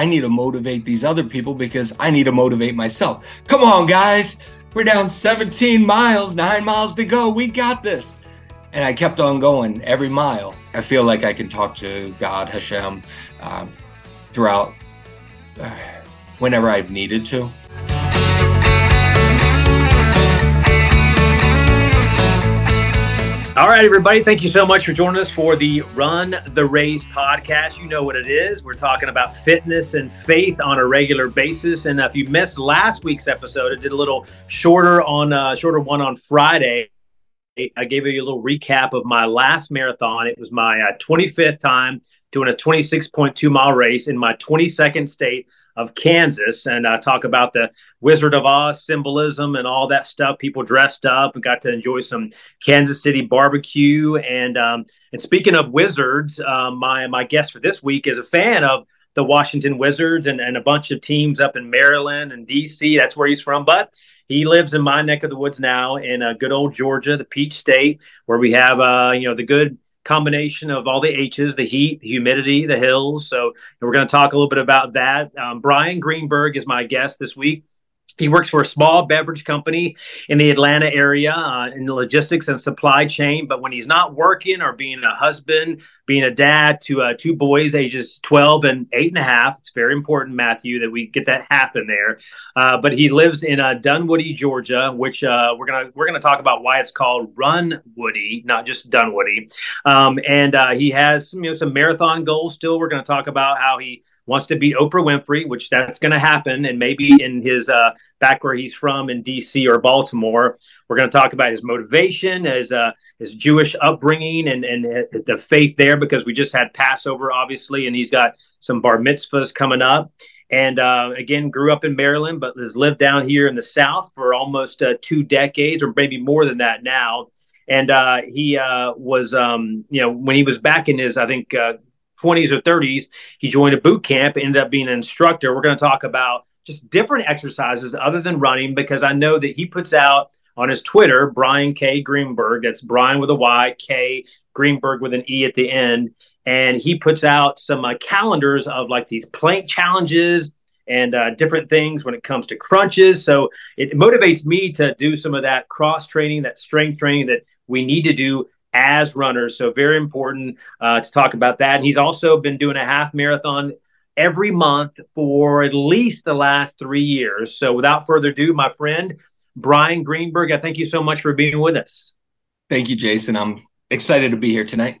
I need to motivate these other people because I need to motivate myself. Come on, guys. We're down 17 miles, nine miles to go. We got this. And I kept on going every mile. I feel like I can talk to God, Hashem, um, throughout uh, whenever I've needed to. All right, everybody. Thank you so much for joining us for the Run the Race podcast. You know what it is. We're talking about fitness and faith on a regular basis. And if you missed last week's episode, I did a little shorter on uh, shorter one on Friday. I gave you a little recap of my last marathon. It was my uh, 25th time doing a 26.2 mile race in my 22nd state of Kansas and uh, talk about the Wizard of Oz symbolism and all that stuff. People dressed up and got to enjoy some Kansas City barbecue. And um, and speaking of wizards, um, my my guest for this week is a fan of the Washington Wizards and, and a bunch of teams up in Maryland and DC. That's where he's from, but he lives in my neck of the woods now in uh, good old Georgia, the Peach State, where we have uh, you know the good combination of all the H's, the heat, the humidity, the hills. So we're going to talk a little bit about that. Um, Bryan Greenberg is my guest this week. He works for a small beverage company in the Atlanta area uh, in logistics and supply chain. But when he's not working or being a husband, being a dad to uh, two boys, ages 12 and eight and a half, it's very important, Matthew, that we get that happen there. Uh, but he lives in uh, Dunwoody, Georgia, which uh, we're gonna we're gonna talk about why it's called Run Woody, not just Dunwoody. Um, and uh, he has you know some marathon goals still. We're gonna talk about how he wants to beat Oprah Winfrey, which that's going to happen, and maybe in his uh, back where he's from in D.C. or Baltimore. We're going to talk about his motivation, his uh, his Jewish upbringing, and and the faith there, because we just had Passover, obviously, and he's got some bar mitzvahs coming up. And uh, again, grew up in Maryland, but has lived down here in the South for almost uh, two decades, or maybe more than that now. And uh, he uh, was, um, you know, when he was back in his, I think, uh, 20s or 30s. He joined a boot camp, ended up being an instructor. We're going to talk about just different exercises other than running because I know that he puts out on his Twitter, Bryan K. Greenberg. That's Bryan with a Y, K. Greenberg with an E at the end. And he puts out some uh, calendars of like these plank challenges and uh, different things when it comes to crunches. So it motivates me to do some of that cross training, that strength training that we need to do as runners. So very important uh, to talk about that. And he's also been doing a half marathon every month for at least the last three years. So without further ado, my friend Bryan Greenberg, I thank you so much for being with us. Thank you, Jason. I'm excited to be here tonight.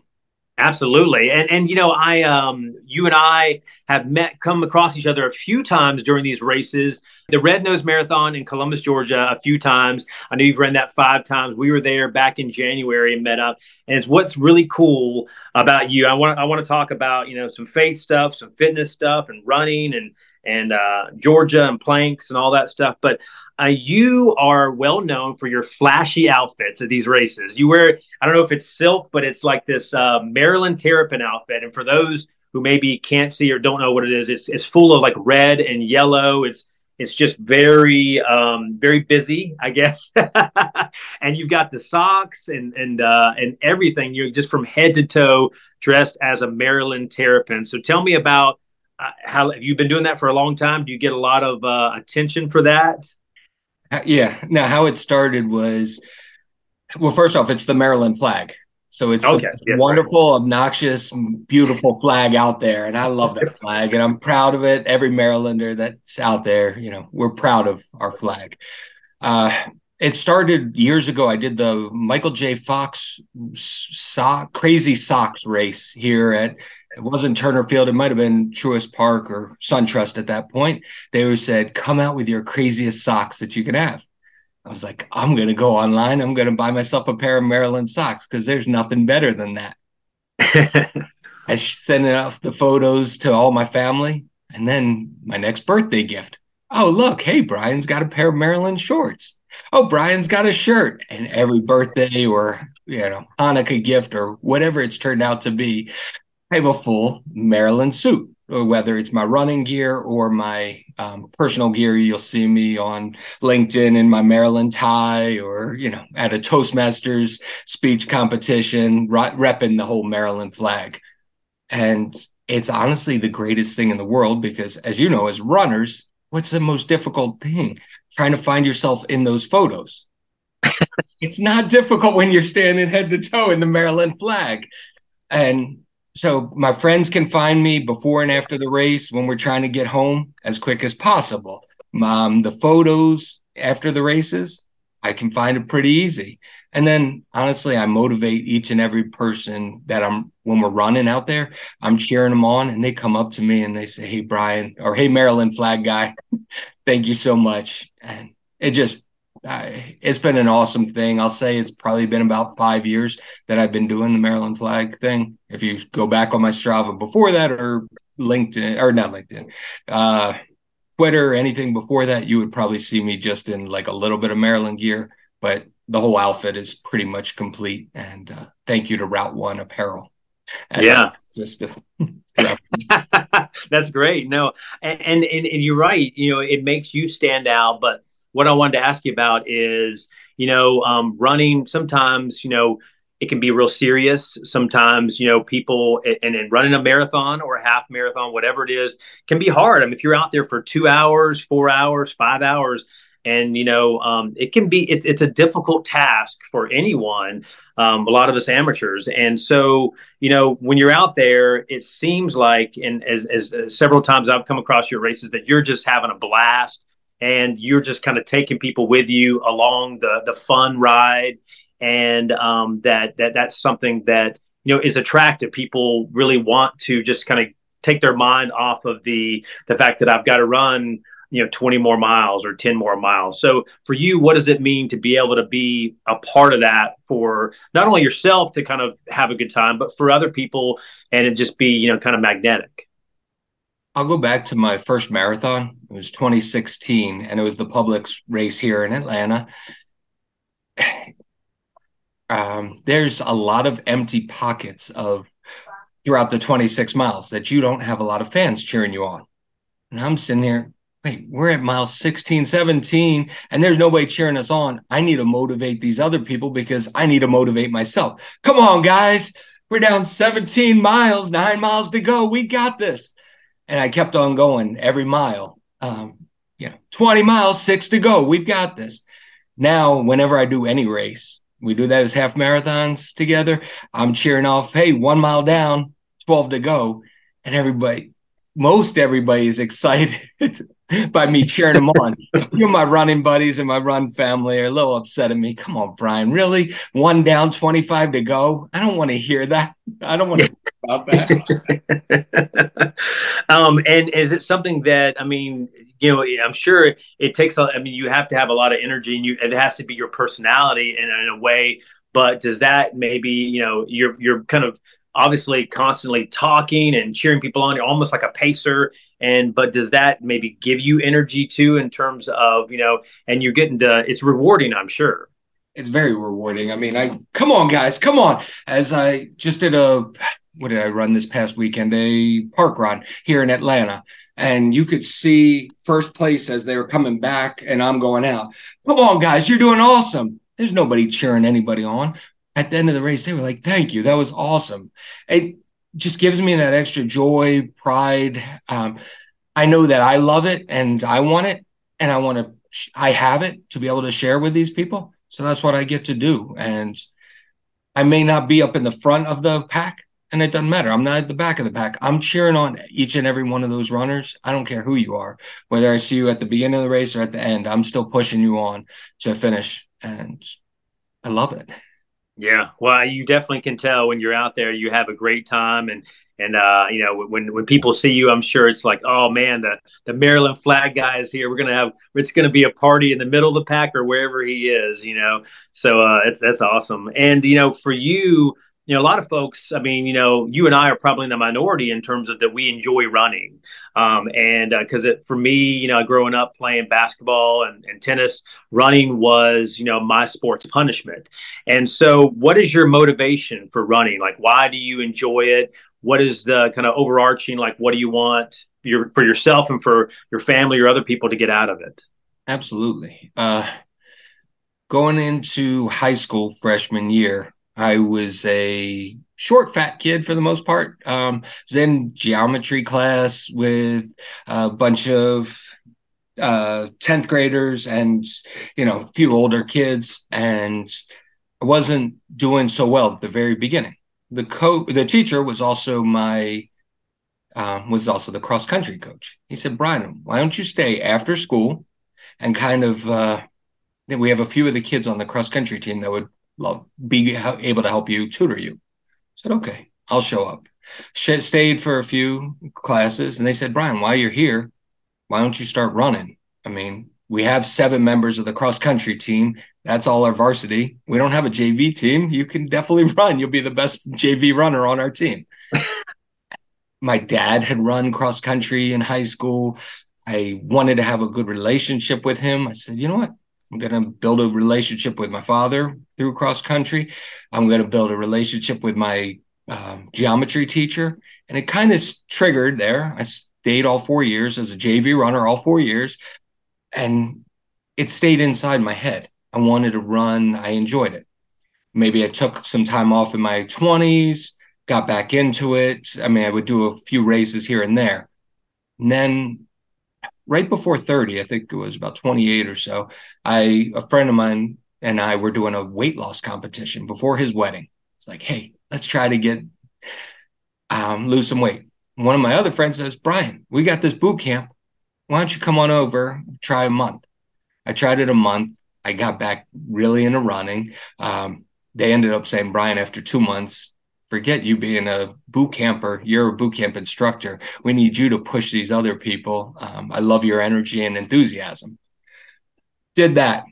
Absolutely. And and you know, I um you and I have met come across each other a few times during these races. The Red Nose Marathon in Columbus, Georgia, a few times. I know you've run that five times. We were there back in January and met up. And it's what's really cool about you. I want I want to talk about, you know, some faith stuff, some fitness stuff and running and and uh, Georgia and planks and all that stuff. But uh, you are well known for your flashy outfits at these races. You wear, I don't know if it's silk, but it's like this uh, Maryland Terrapin outfit. And for those who maybe can't see or don't know what it is, it's it's full of like red and yellow. It's it's just very um, very busy, I guess. and you've got the socks and and uh, and everything. You're just from head to toe dressed as a Maryland Terrapin. So tell me about uh, how have you been doing that for a long time? Do you get a lot of uh, attention for that? Yeah. Now, how it started was well, first off, it's the Maryland flag. So it's okay. yes, wonderful, right. obnoxious, beautiful flag out there. And I love that flag. And I'm proud of it. Every Marylander that's out there, you know, we're proud of our flag. Uh, it started years ago. I did the Michael J. Fox sock, crazy socks race here at it wasn't Turner Field. It might have been Truist Park or SunTrust at that point. They always said, come out with your craziest socks that you can have. I was like, I'm going to go online. I'm going to buy myself a pair of Maryland socks because there's nothing better than that. I sent off the photos to all my family. And then my next birthday gift. Oh, look, hey, Bryan's got a pair of Maryland shorts. Oh, Bryan's got a shirt. And every birthday or, you know, Hanukkah gift or whatever it's turned out to be, I have a full Maryland suit, or whether it's my running gear or my um, personal gear. You'll see me on LinkedIn in my Maryland tie, or you know, at a Toastmasters speech competition, repping the whole Maryland flag. And it's honestly the greatest thing in the world because, as you know, as runners, what's the most difficult thing? Trying to find yourself in those photos. it's not difficult when you're standing head to toe in the Maryland flag. And so my friends can find me before and after the race when we're trying to get home as quick as possible. Um, the photos after the races, I can find it pretty easy. And then honestly, I motivate each and every person that I'm when we're running out there. I'm cheering them on, and they come up to me and they say, "Hey, Bryan," or "Hey, Maryland flag guy, thank you so much." And it just it's been an awesome thing. I'll say it's probably been about five years that I've been doing the Maryland flag thing. If you go back on my Strava before that, or LinkedIn, or not LinkedIn, uh, Twitter, anything before that, you would probably see me just in like a little bit of Maryland gear. But the whole outfit is pretty much complete. And uh, thank you to Route One Apparel. yeah, just. That's great. No, and, and and you're right. You know, it makes you stand out, but what I wanted to ask you about is, you know, um, running. Sometimes, you know, it can be real serious. Sometimes, you know, people and, and running a marathon or a half marathon, whatever it is, can be hard. I mean, if you're out there for two hours, four hours, five hours, and you know, um, it can be it, it's a difficult task for anyone. Um, a lot of us amateurs, and so you know, when you're out there, it seems like, and as, as, several times I've come across your races, that you're just having a blast and you're just kind of taking people with you along the the fun ride. And um, that that that's something that you know is attractive. People really want to just kind of take their mind off of the the fact that I've got to run you know 20 more miles or 10 more miles. So for you what does it mean to be able to be a part of that for not only yourself to kind of have a good time but for other people and it just be you know kind of magnetic I'll go back to my first marathon. It was 2016, and it was the Publix race here in Atlanta. Um, there's a lot of empty pockets of throughout the 26 miles that you don't have a lot of fans cheering you on. And I'm sitting here, wait, we're at mile 16, 17, and there's nobody cheering us on. I need to motivate these other people because I need to motivate myself. Come on, guys. We're down 17 miles, nine miles to go. We got this and I kept on going every mile. Um, you know, 20 miles, six to go. We've got this. Now, whenever I do any race, we do as half marathons together. I'm cheering off, hey, one mile down, 12 to go. And everybody, most everybody is excited by me cheering them on. you my running buddies and my run family are a little upset at me. Come on, Bryan, really? One down, 25 to go? I don't want to hear that. I don't want to about that. um, and is it something that, I mean, you know, I'm sure it takes, a, I mean, you have to have a lot of energy and you, it has to be your personality in, in a way, but does that maybe, you know, you're, you're kind of obviously constantly talking and cheering people on, you're almost like a pacer and but does that maybe give you energy too in terms of you know and you're getting to it's rewarding i'm sure. It's very rewarding. I mean i come on guys come on. As i just did a what did i run this past weekend? A park run here in atlanta. And you could see first place as they were coming back and i'm going out. Come on guys you're doing awesome. There's nobody cheering anybody on. At the end of the race they were like thank you. That was awesome. It just gives me that extra joy, pride. Um, I know that I love it and I want it and I want to, I have it to be able to share with these people. So that's what I get to do. And I may not be up in the front of the pack and it doesn't matter. I'm not at the back of the pack. I'm cheering on each and every one of those runners. I don't care who you are, whether I see you at the beginning of the race or at the end, I'm still pushing you on to finish. And I love it. Yeah, well, you definitely can tell when you're out there. You have a great time, and and uh, you know when when people see you, I'm sure it's like, oh man, the the Maryland flag guy is here. We're gonna have it's gonna be a party in the middle of the pack or wherever he is, you know. So uh, that's awesome. And you know, for you, you know, a lot of folks, I mean, you know, you and I are probably in the minority in terms of that we enjoy running. Um, and because uh, for me, you know, growing up playing basketball and, and tennis, running was, you know, my sports punishment. And so, what is your motivation for running? Like, why do you enjoy it? What is the kind of overarching, like, what do you want your, for yourself and for your family or other people to get out of it? Absolutely. Uh, going into high school freshman year, I was a short, fat kid for the most part. Um, then geometry class with a bunch of uh, 10th graders and, you know, a few older kids. And I wasn't doing so well at the very beginning. The co the teacher was also my uh, was also the cross country coach. He said, Bryan, why don't you stay after school and kind of uh, we have a few of the kids on the cross country team that would love be able to help you tutor you. I said, okay, I'll show up. stayed for a few classes, and they said, Bryan, while you're here, why don't you start running? I mean, we have seven members of the cross country team. That's all our varsity. We don't have a JV team. You can definitely run. You'll be the best JV runner on our team. My dad had run cross country in high school. I wanted to have a good relationship with him. I said, you know what? I'm going to build a relationship with my father through cross country. I'm going to build a relationship with my um, geometry teacher. And it kind of triggered there. I stayed all four years as a JV runner, all four years. And it stayed inside my head. I wanted to run. I enjoyed it. Maybe I took some time off in my 20s, got back into it. I mean, I would do a few races here and there. And then right before 30, I think it was about 28 or so, I a friend of mine and I were doing a weight loss competition before his wedding. It's like, hey, let's try to get um, lose some weight. One of my other friends says, Bryan, we got this boot camp. Why don't you come on over, try a month? I tried it a month. I got back really into running. Um, they ended up saying, Bryan, after two months, forget you being a boot camper. You're a boot camp instructor. We need you to push these other people. Um, I love your energy and enthusiasm. Did that.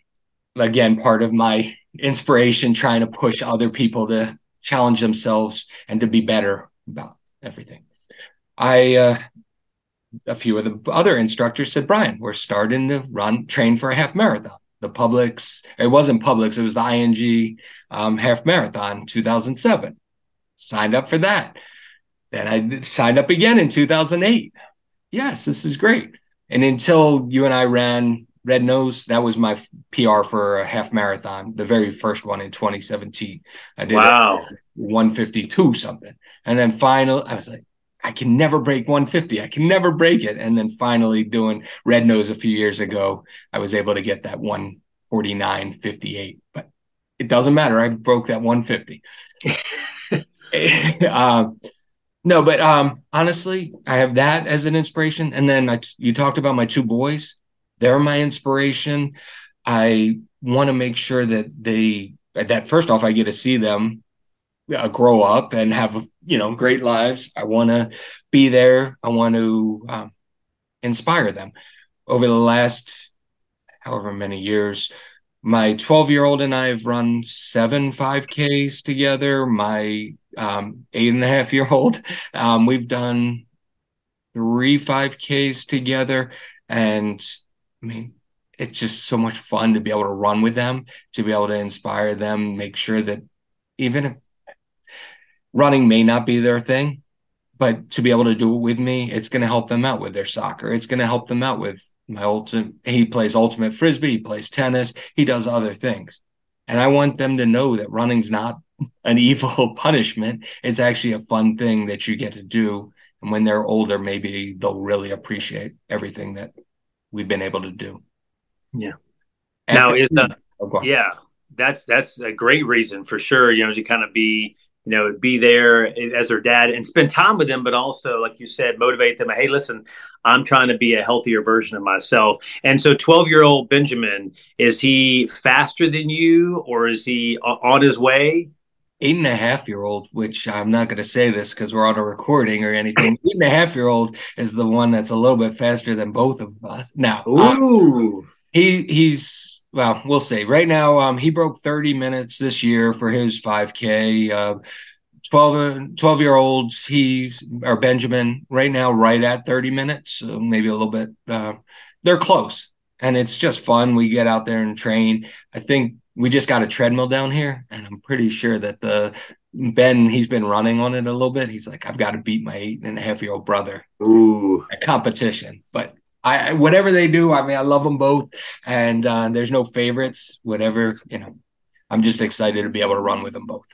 Again, part of my inspiration, trying to push other people to challenge themselves and to be better about everything. I, uh, a few of the other instructors said, Bryan, we're starting to run, train for a half marathon. The Publix, it wasn't Publix, it was the ING um, half marathon 2007 signed up for that. Then I signed up again in 2008. Yes, this is great. And until you and I ran Red Nose, that was my PR for a half marathon, the very first one in 2017. I did wow. 152 something. And then finally, I was like, I can never break 150. I can never break it. And then finally, doing Red Nose a few years ago, I was able to get that 149.58. But it doesn't matter. I broke that 150. um, no, but um, honestly, I have that as an inspiration. And then you talked about my two boys; they're my inspiration. I want to make sure that they that first off, I get to see them uh, grow up and have you know great lives. I want to be there. I want to um, inspire them. Over the last however many years, my 12 year old and I have run seven 5Ks together. My um, eight and a half year old, um, we've done three 5Ks together. And I mean, it's just so much fun to be able to run with them, to be able to inspire them, make sure that even if running may not be their thing, but to be able to do it with me, it's going to help them out with their soccer. It's going to help them out with my ultimate. He plays ultimate frisbee. He plays tennis. He does other things, and I want them to know that running's not an evil punishment. It's actually a fun thing that you get to do. And when they're older, maybe they'll really appreciate everything that we've been able to do. Yeah. now is the oh, yeah that's that's a great reason for sure. You know to kind of be you know, be there as their dad and spend time with them, but also, like you said, motivate them. Hey, listen, I'm trying to be a healthier version of myself. And so, 12 year old Benjamin, is he faster than you or is he on his way? Eight and a half year old, which I'm not going to say this because we're on a recording or anything. Eight and a half year old is the one that's a little bit faster than both of us. Now, Ooh. Um, he he's well, we'll see. Right now, um, he broke 30 minutes this year for his 5K. Uh, 12, 12 year olds, he's or Benjamin right now, right at 30 minutes, so maybe a little bit. Uh, they're close, and it's just fun. We get out there and train. I think we just got a treadmill down here, and I'm pretty sure that the Ben he's been running on it a little bit. He's like, I've got to beat my eight and a half year old brother. Ooh, a competition, but I whatever they do, I mean, I love them both, and uh, there's no favorites. Whatever you know, I'm just excited to be able to run with them both.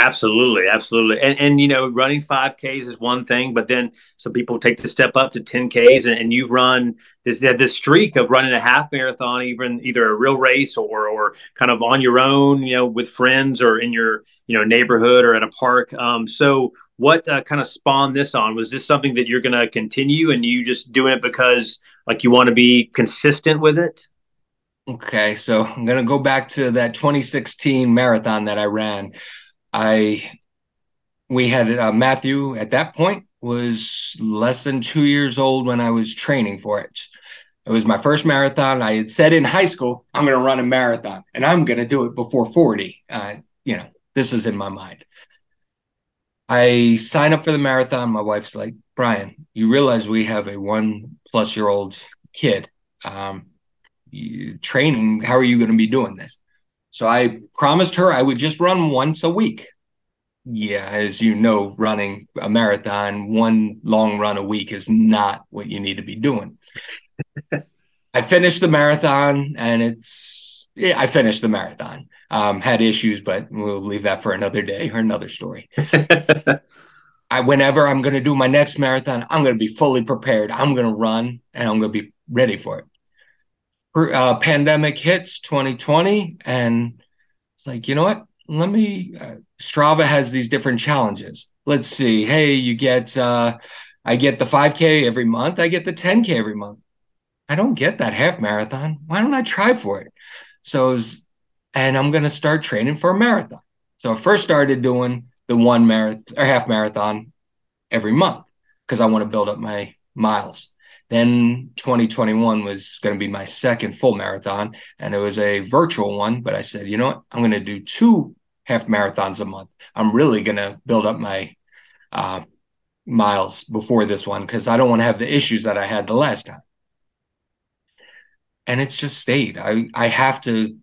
Absolutely, absolutely. And and you know, running 5Ks is one thing, but then some people take the step up to 10Ks and, and you've run this this streak of running a half marathon, even either a real race or or kind of on your own, you know, with friends or in your you know neighborhood or at a park. Um, so what uh, kind of spawned this on? Was this something that you're going to continue and you just doing it because like you want to be consistent with it? Okay, so I'm going to go back to that 2016 marathon that I ran. I we had uh, Matthew at that point was less than two years old when I was training for it. It was my first marathon. I had said in high school, I'm going to run a marathon and I'm going to do it before 40. Uh, you know, this is in my mind. I sign up for the marathon. My wife's like, Bryan, you realize we have a one plus year old kid. Um, training, how are you going to be doing this? So I promised her I would just run once a week. Yeah, as you know, running a marathon, one long run a week is not what you need to be doing. I finished the marathon and it's, yeah, I finished the marathon. Um, had issues, but we'll leave that for another day or another story. I, whenever I'm going to do my next marathon, I'm going to be fully prepared. I'm going to run and I'm going to be ready for it uh, pandemic hits 2020 and it's like you know what? Let me uh, strava has these different challenges. Let's see. Hey you get uh, i get the 5k every month. I get the 10k every month. I don't get that half marathon. Why don't i try for it? So was, and i'm going to start training for a marathon. So i first started doing the one marathon or half marathon every month because i want to build up my miles then 2021 was going to be my second full marathon, and it was a virtual one. But I said, you know what? I'm going to do two half marathons a month. I'm really going to build up my uh, miles before this one because I don't want to have the issues that I had the last time. And it's just stayed. I, I have to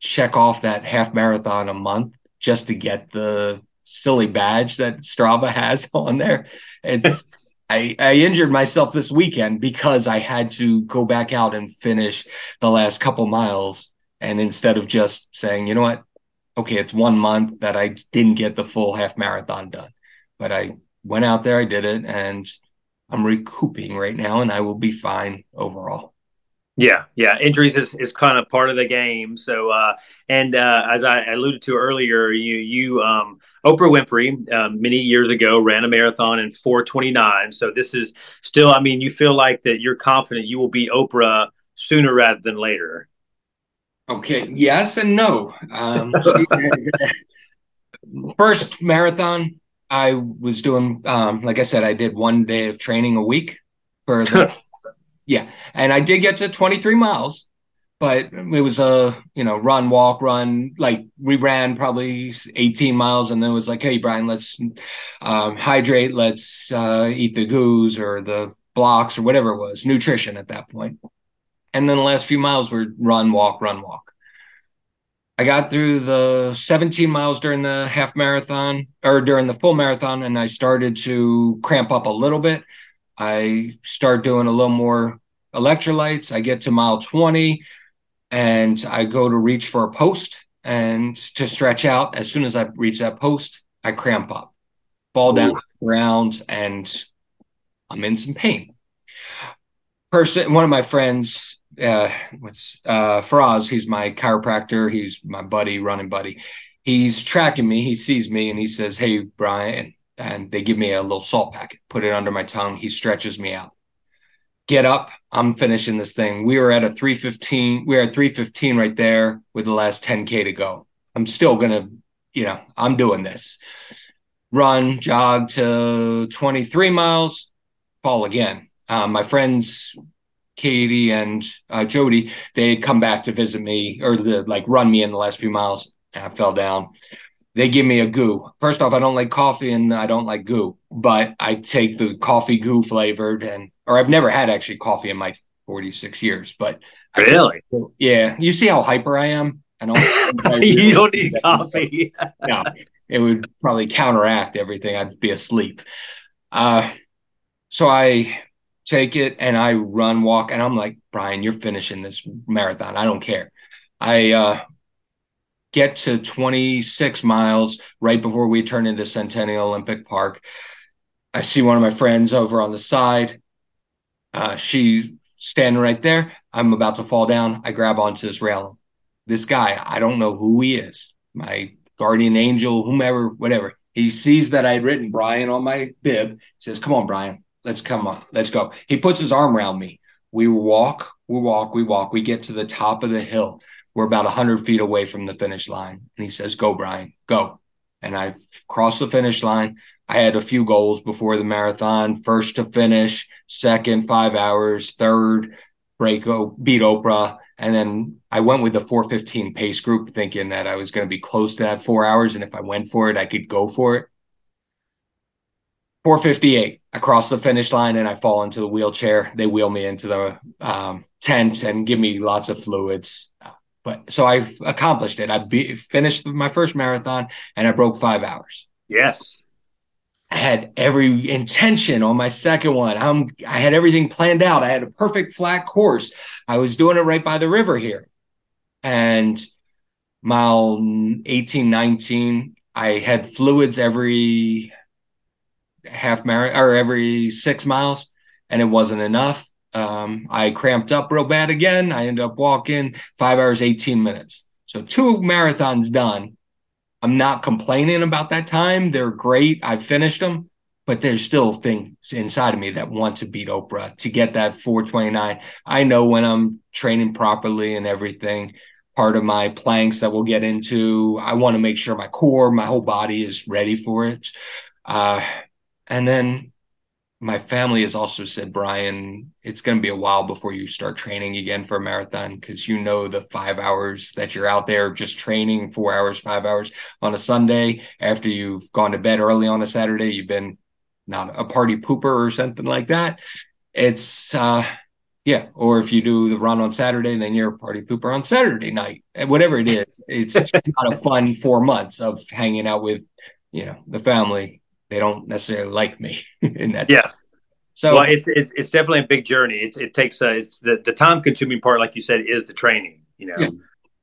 check off that half marathon a month just to get the silly badge that Strava has on there. It's I, I injured myself this weekend because I had to go back out and finish the last couple miles. And instead of just saying, you know what, okay, it's one month that I didn't get the full half marathon done, but I went out there, I did it, and I'm recouping right now, and I will be fine overall. Yeah, yeah. Injuries is, is kind of part of the game. So, uh, and uh, as I alluded to earlier, you you um, Oprah Winfrey um, many years ago ran a marathon in 4:29. So this is still. I mean, you feel like that you're confident you will be Oprah sooner rather than later. Okay. Yes and no. Um, first marathon, I was doing. Um, like I said, I did one day of training a week for the Yeah, and I did get to 23 miles, but it was a you know run, walk, run. Like we ran probably 18 miles, and then it was like, hey Bryan, let's um, hydrate, let's uh, eat the goos or the blocks or whatever it was, nutrition at that point. And then the last few miles were run, walk, run, walk. I got through the 17 miles during the half marathon or during the full marathon, and I started to cramp up a little bit. I start doing a little more electrolytes. I get to mile 20 and I go to reach for a post and to stretch out. As soon as I reach that post, I cramp up, fall down to the ground, and I'm in some pain. Person, one of my friends, uh, what's uh, Faraz, he's my chiropractor. He's my buddy, running buddy. He's tracking me. He sees me and he says, Hey, Bryan, and they give me a little salt packet, put it under my tongue. He stretches me out. Get up. I'm finishing this thing. We were at a 315. We are at 315 right there with the last 10K to go. I'm still going to, you know, I'm doing this. Run, jog to 23 miles, fall again. Um, my friends, Katie and uh, Jody, they come back to visit me or the like run me in the last few miles. and I fell down they give me a goo. First off, I don't like coffee and I don't like goo, but I take the coffee goo flavored and or I've never had actually coffee in my 46 years, but really, yeah. You see how hyper I am? I don't. you don't need coffee. yeah, it would probably counteract everything. I'd be asleep. Uh, so I take it and I run, walk, and I'm like, Bryan, you're finishing this marathon. I don't care. I uh, get to 26 miles right before we turn into Centennial Olympic Park. I see one of my friends over on the side. Uh, she standing right there. I'm about to fall down. I grab onto this railing. This guy, I don't know who he is. My guardian angel, whomever, whatever. He sees that I had written Bryan on my bib. Says, "Come on, Bryan, let's come on, let's go." He puts his arm around me. We walk, we walk, we walk. We get to the top of the hill. We're about 100 feet away from the finish line. And he says, Go, Bryan, go. And I crossed the finish line. I had a few goals before the marathon first to finish, second, five hours, third, break, beat Oprah. And then I went with the 415 pace group, thinking that I was going to be close to that four hours. And if I went for it, I could go for it. 458, I cross the finish line and I fall into the wheelchair. They wheel me into the um, tent and give me lots of fluids. But so I accomplished it. I be, finished my first marathon and I broke five hours. Yes. I had every intention on my second one. I'm, I had everything planned out. I had a perfect flat course. I was doing it right by the river here. And mile 18, 19, I had fluids every half marathon or every six miles, and it wasn't enough. Um, I cramped up real bad again. I ended up walking five hours, 18 minutes. So two marathons done. I'm not complaining about that time. They're great. I've finished them, but there's still things inside of me that want to beat Oprah to get that 429. I know when I'm training properly and everything, part of my planks that we'll get into, I want to make sure my core, my whole body is ready for it. Uh, and then my family has also said, Bryan, it's going to be a while before you start training again for a marathon because you know the five hours that you're out there just training four hours, five hours on a Sunday after you've gone to bed early on a Saturday. You've been not a party pooper or something like that. It's, uh, yeah. Or if you do the run on Saturday, then you're a party pooper on Saturday night. Whatever it is, it's not a fun four months of hanging out with, you know, the family they don't necessarily like me in that. Yeah. So well, it's, it's it's definitely a big journey. It, it takes uh, it's the the time consuming part, like you said, is the training. You know. Yeah.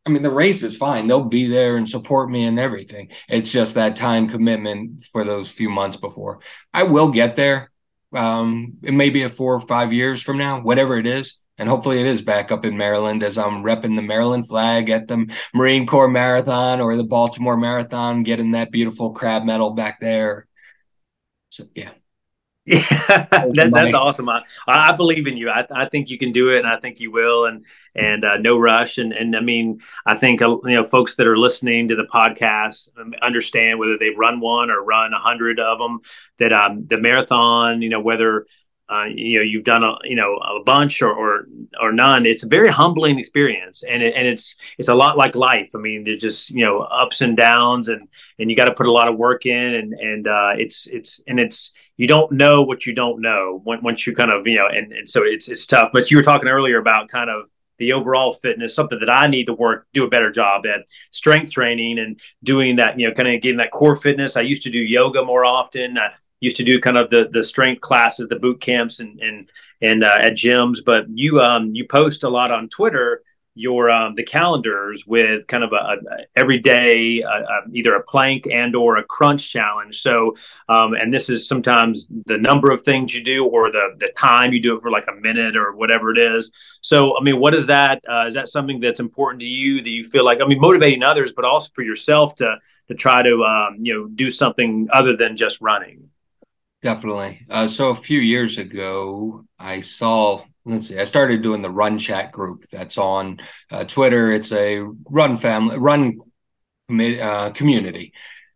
I mean, the race is fine. They'll be there and support me and everything. It's just that time commitment for those few months before. I will get there. Um, it may be a four or five years from now, whatever it is. And hopefully it is back up in Maryland as I'm repping the Maryland flag at the Marine Corps Marathon or the Baltimore Marathon, getting that beautiful crab medal back there. So yeah. Yeah, that, that's awesome. I, I believe in you. I, I think you can do it, and I think you will. And and uh, no rush. And and I mean, I think uh, you know folks that are listening to the podcast um, understand whether they've run one or run a hundred of them. That um, the marathon, you know, whether uh, you know you've done a you know a bunch or or, or none. It's a very humbling experience and it, and it's it's a lot like life. I mean there's just you know ups and downs and and you got to put a lot of work in and and uh, it's it's and it's you don't know what you don't know once you kind of you know and, and so it's it's tough. But you were talking earlier about kind of the overall fitness something that i need to work do a better job at strength training and doing that you know kind of getting that core fitness. I used to do yoga more often used to do kind of the the strength classes, the boot camps, and and and uh, at gyms. But you um you post a lot on Twitter your um, the calendars with kind of a, a everyday uh, uh, either a plank and or a crunch challenge so um, and this is sometimes the number of things you do or the the time you do it for like a minute or whatever it is so i mean what is that uh, is that something that's important to you that you feel like i mean motivating others but also for yourself to to try to um, you know do something other than just running Definitely. Uh, so a few years ago, I saw. Let's see. I started doing the Run Chat group that's on uh, Twitter. It's a run family run uh, community,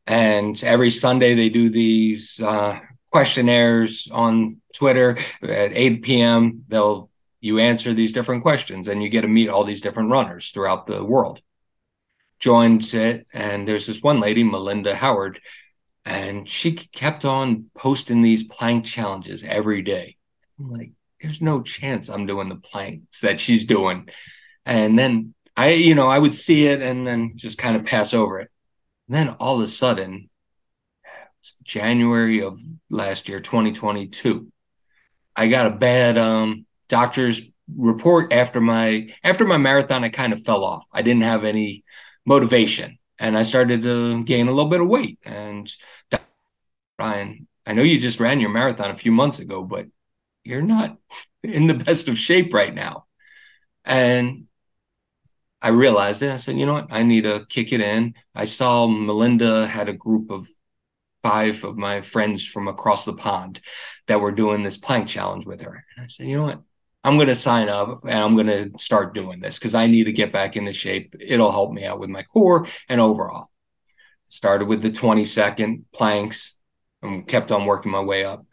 and every Sunday they do these uh, questionnaires on Twitter at 8 p.m. They'll you answer these different questions, and you get to meet all these different runners throughout the world. Joined it, and there's this one lady, Melinda Howard and she kept on posting these plank challenges every day. I'm like, there's no chance I'm doing the planks that she's doing. And then I, you know, I would see it and then just kind of pass over it. And then all of a sudden, January of last year, 2022, I got a bad um, doctor's report after my after my marathon. I kind of fell off. I didn't have any motivation and I started to gain a little bit of weight. And Bryan, I know you just ran your marathon a few months ago, but you're not in the best of shape right now. And I realized it. I said, you know what? I need to kick it in. I saw Melinda had a group of five of my friends from across the pond that were doing this plank challenge with her. And I said, you know what? I'm going to sign up and I'm going to start doing this because I need to get back into shape. It'll help me out with my core and overall. Started with the 20 second planks and kept on working my way up.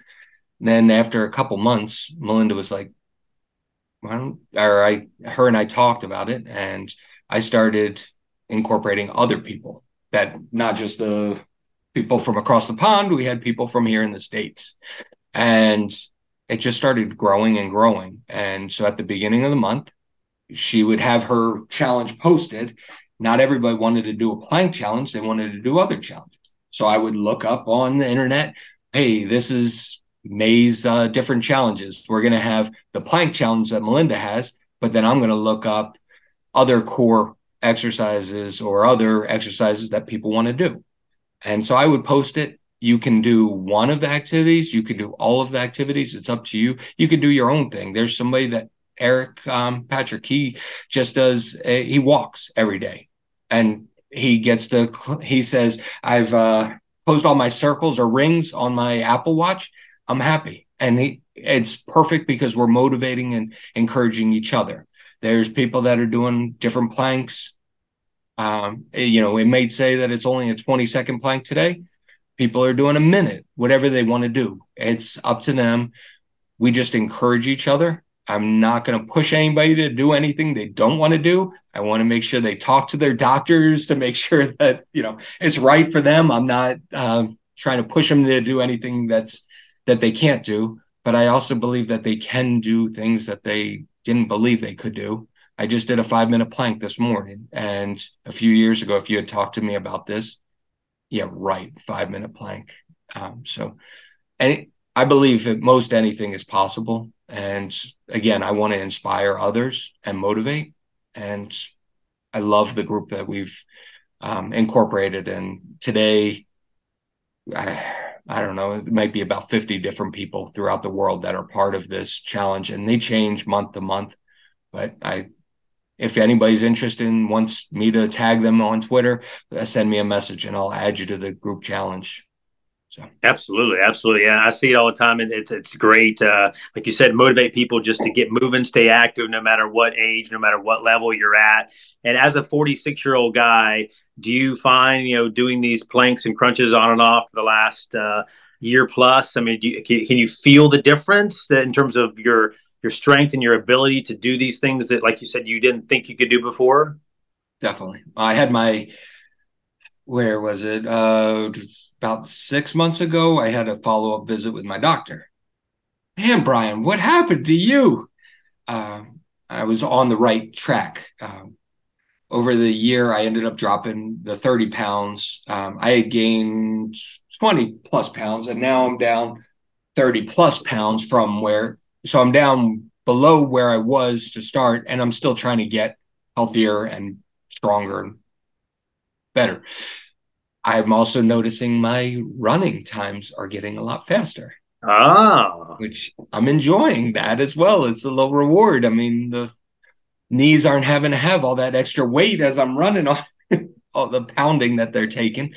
And then after a couple months, Melinda was like, why don't, or I, her and I talked about it and I started incorporating other people that not just the people from across the pond, we had people from here in the States. And it just started growing and growing. And so at the beginning of the month, she would have her challenge posted. Not everybody wanted to do a plank challenge, they wanted to do other challenges. So I would look up on the internet, hey, this is May's uh, different challenges. We're going to have the plank challenge that Melinda has, but then I'm going to look up other core exercises or other exercises that people want to do. And so I would post it you can do one of the activities. You can do all of the activities. It's up to you. You can do your own thing. There's somebody that Eric um, Patrick, he just does, a, he walks every day and he gets to, he says, I've uh, closed all my circles or rings on my Apple Watch. I'm happy. And he, it's perfect because we're motivating and encouraging each other. There's people that are doing different planks. Um, you know, it may say that it's only a 20 second plank today People are doing a minute, whatever they want to do. It's up to them. We just encourage each other. I'm not going to push anybody to do anything they don't want to do. I want to make sure they talk to their doctors to make sure that, you know, it's right for them. I'm not uh, trying to push them to do anything that's that they can't do, but I also believe that they can do things that they didn't believe they could do. I just did a five minute plank this morning. And a few years ago, if you had talked to me about this, yeah, right, five minute plank. Um, so, and I believe that most anything is possible. And again, I want to inspire others and motivate. And I love the group that we've um, incorporated. And today, I, I don't know, it might be about 50 different people throughout the world that are part of this challenge and they change month to month. But I if anybody's interested and wants me to tag them on Twitter, uh, send me a message and I'll add you to the group challenge. So. Absolutely, absolutely. Yeah, I see it all the time, and it's it's great. Uh, like you said, motivate people just to get moving, stay active, no matter what age, no matter what level you're at. And as a 46 year old guy, do you find you know doing these planks and crunches on and off for the last uh, year plus? I mean, you, can, can you feel the difference in terms of your your strength and your ability to do these things that, like you said, you didn't think you could do before? Definitely. I had my, where was it? Uh, about six months ago, I had a follow up visit with my doctor. Man, Bryan, what happened to you? Uh, I was on the right track. Um, over the year, I ended up dropping the 30 pounds. Um, I had gained 20 plus pounds, and now I'm down 30 plus pounds from where so I'm down below where I was to start, and I'm still trying to get healthier and stronger and better. I'm also noticing my running times are getting a lot faster. Ah, which I'm enjoying that as well. It's a low reward. I mean, the knees aren't having to have all that extra weight as I'm running on all the pounding that they're taking.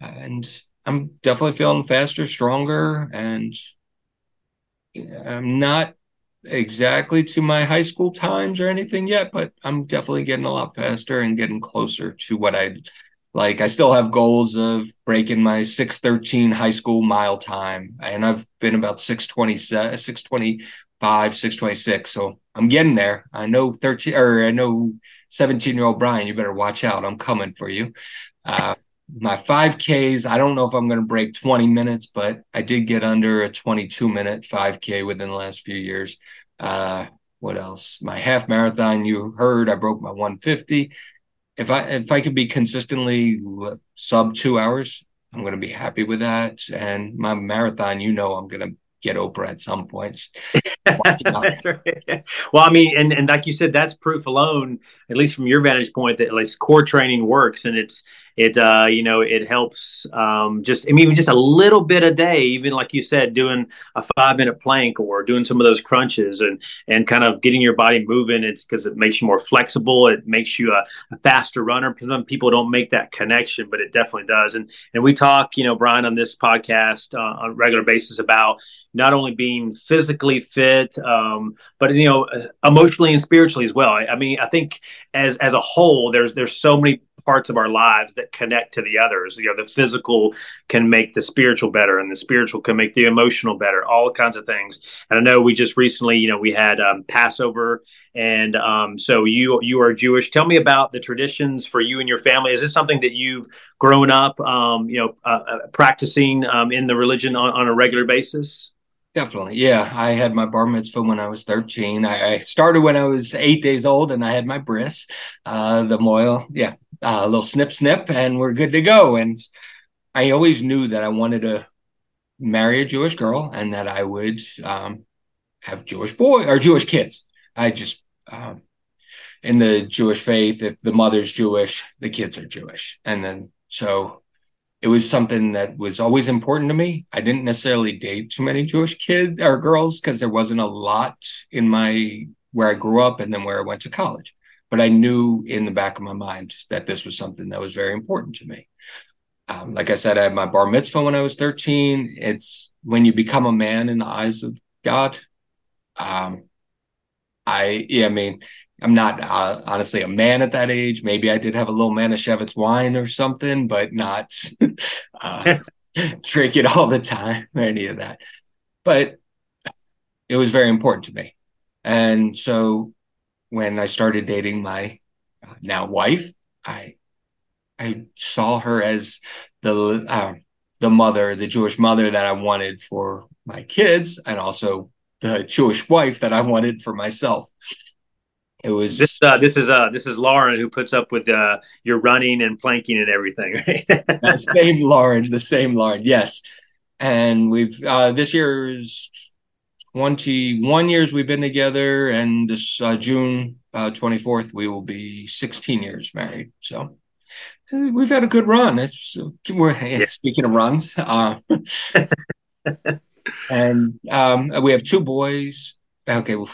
And I'm definitely feeling faster, stronger, and I'm not exactly to my high school times or anything yet, but I'm definitely getting a lot faster and getting closer to what I'd like. I still have goals of breaking my 613 high school mile time, and I've been about 627, 625, 626. So I'm getting there. I know 13 or I know 17 year old Bryan, you better watch out. I'm coming for you. Uh, my 5Ks, I don't know if I'm going to break 20 minutes, but I did get under a 22 minute 5K within the last few years. Uh, what else? My half marathon, you heard, I broke my 150. If I if I could be consistently sub two hours, I'm going to be happy with that. And my marathon, you know, I'm going to get Oprah at some point. that's right. Well, I mean, and, and like you said, that's proof alone, at least from your vantage point, that at least core training works, and it's it uh, you know it helps um, just I mean even just a little bit a day, even like you said, doing a five minute plank or doing some of those crunches and and kind of getting your body moving. It's because it makes you more flexible. It makes you a, a faster runner. Some people don't make that connection, but it definitely does. And and we talk, you know, Bryan, on this podcast uh, on a regular basis about not only being physically fit, um, but you know, emotionally and spiritually as well. I, I, mean, I think as as a whole, there's there's so many parts of our lives that connect to the others. You know, the physical can make the spiritual better, and the spiritual can make the emotional better. All kinds of things. And I know we just recently, you know, we had um, Passover, and um, so you you are Jewish. Tell me about the traditions for you and your family. Is this something that you've grown up, um, you know, uh, uh, practicing um, in the religion on, on a regular basis? Definitely. Yeah. I had my bar mitzvah when I was 13. I, I started when I was eight days old and I had my bris, uh, the mohel. Yeah. A little snip, snip, and we're good to go. And I always knew that I wanted to marry a Jewish girl and that I would um, have Jewish boy or Jewish kids. I just, um, in the Jewish faith, if the mother's Jewish, the kids are Jewish. And then so it was something that was always important to me. I didn't necessarily date too many Jewish kids or girls because there wasn't a lot in my where I grew up and then where I went to college. But I knew in the back of my mind that this was something that was very important to me. Um, like I said, I had my bar mitzvah when I was 13. It's when you become a man in the eyes of God. Um, I, yeah, I mean, I'm not uh, honestly a man at that age. Maybe I did have a little Manischewitz wine or something, but not uh, drink it all the time or any of that. But it was very important to me. And so when I started dating my uh, now wife, I I saw her as the uh, the mother, the Jewish mother that I wanted for my kids, and also the Jewish wife that I wanted for myself. It was this. Uh, this is uh, this is Lauren who puts up with uh, your running and planking and everything, right? the same Lauren, the same Lauren, yes. And we've uh, this year's 21 years we've been together, and this uh, June uh, 24th we will be 16 years married. So we've had a good run. It's we're yeah. speaking of runs, uh, and um, we have two boys. Okay, well,